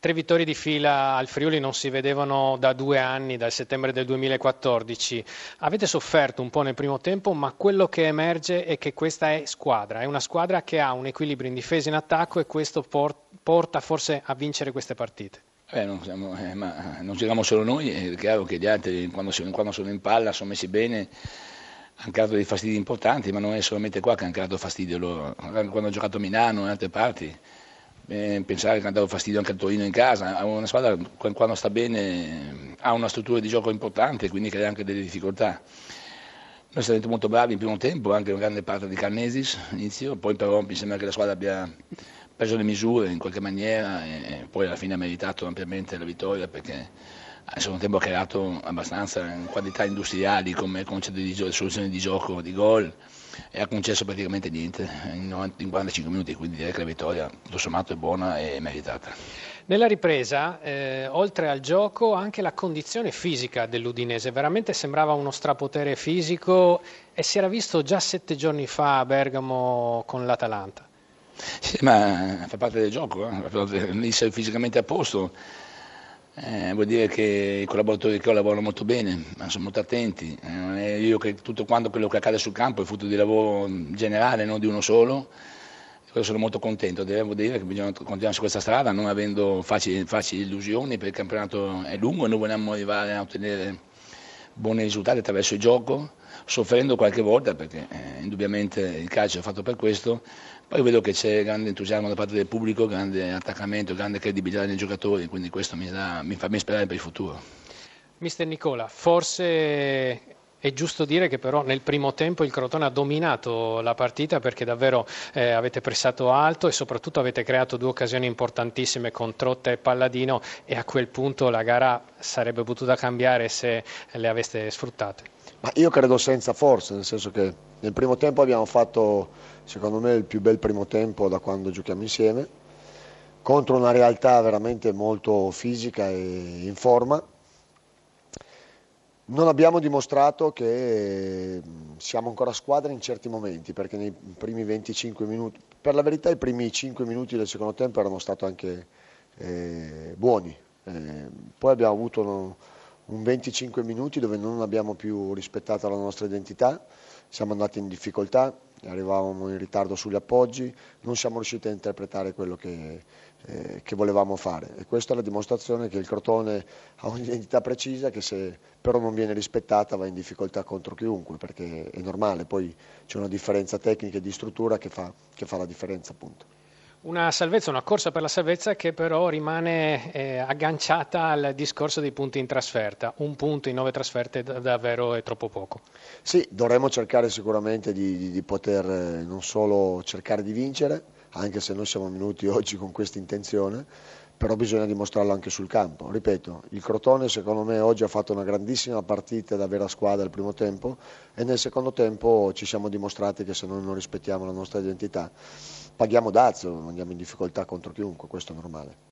Tre vittorie di fila al Friuli non si vedevano da due anni, dal settembre del 2014. Avete sofferto un po' nel primo tempo, ma quello che emerge è che questa è squadra, è una squadra che ha un equilibrio in difesa e in attacco e questo porta forse a vincere queste partite. Eh, non, siamo, eh, non giriamo solo noi, è chiaro che gli altri quando, quando sono in palla sono messi bene, hanno creato dei fastidi importanti, ma non è solamente qua che hanno creato fastidio loro, quando ho giocato a Milano e in altre parti eh, pensare che dato fastidio anche al Torino in casa, una squadra quando sta bene ha una struttura di gioco importante, quindi crea anche delle difficoltà. Noi siamo stati molto bravi in primo tempo, anche una grande parte di Carnesis inizio, poi però mi sembra che la squadra abbia preso le misure in qualche maniera e poi alla fine ha meritato ampiamente la vittoria perché al secondo tempo ha creato abbastanza qualità industriali come concetto di soluzioni di gioco, di gol e ha concesso praticamente niente in, 90, in 45 minuti, quindi direi che la vittoria tutto sommato è buona e meritata. Nella ripresa, eh, oltre al gioco, anche la condizione fisica dell'Udinese, veramente sembrava uno strapotere fisico e si era visto già sette giorni fa a Bergamo con l'Atalanta. Sì, ma fa parte del gioco, eh? essere fisicamente a posto eh, vuol dire che i collaboratori che ho lavorano molto bene, sono molto attenti. Eh, io che tutto quanto quello che accade sul campo è frutto di lavoro generale, non di uno solo. sono molto contento, devo dire che bisogna continuare su questa strada non avendo facili, facili illusioni perché il campionato è lungo e noi vogliamo arrivare a ottenere buoni risultati attraverso il gioco, soffrendo qualche volta perché eh, indubbiamente il calcio è fatto per questo, poi vedo che c'è grande entusiasmo da parte del pubblico, grande attaccamento, grande credibilità nei giocatori, quindi questo mi, da, mi fa ben sperare per il futuro. Mister Nicola, forse è giusto dire che però nel primo tempo il Crotone ha dominato la partita perché davvero eh, avete pressato alto e soprattutto avete creato due occasioni importantissime con Trotta e Palladino e a quel punto la gara sarebbe potuta cambiare se le aveste sfruttate. Ma io credo senza forza, nel senso che nel primo tempo abbiamo fatto secondo me il più bel primo tempo da quando giochiamo insieme contro una realtà veramente molto fisica e in forma non abbiamo dimostrato che siamo ancora squadra in certi momenti, perché nei primi 25 minuti, per la verità i primi 5 minuti del secondo tempo erano stati anche eh, buoni, eh, poi abbiamo avuto uno, un 25 minuti dove non abbiamo più rispettato la nostra identità, siamo andati in difficoltà, arrivavamo in ritardo sugli appoggi, non siamo riusciti a interpretare quello che, eh, che volevamo fare e questa è la dimostrazione che il Crotone ha un'identità precisa che se però non viene rispettata va in difficoltà contro chiunque perché è normale, poi c'è una differenza tecnica e di struttura che fa, che fa la differenza appunto. Una salvezza, una corsa per la salvezza che però rimane eh, agganciata al discorso dei punti in trasferta. Un punto in nove trasferte davvero è troppo poco. Sì, dovremmo cercare sicuramente di, di, di poter eh, non solo cercare di vincere, anche se noi siamo venuti oggi con questa intenzione, però bisogna dimostrarlo anche sul campo. Ripeto, il Crotone secondo me oggi ha fatto una grandissima partita da vera squadra il primo tempo e nel secondo tempo ci siamo dimostrati che se noi non rispettiamo la nostra identità paghiamo dazio, andiamo in difficoltà contro chiunque, questo è normale.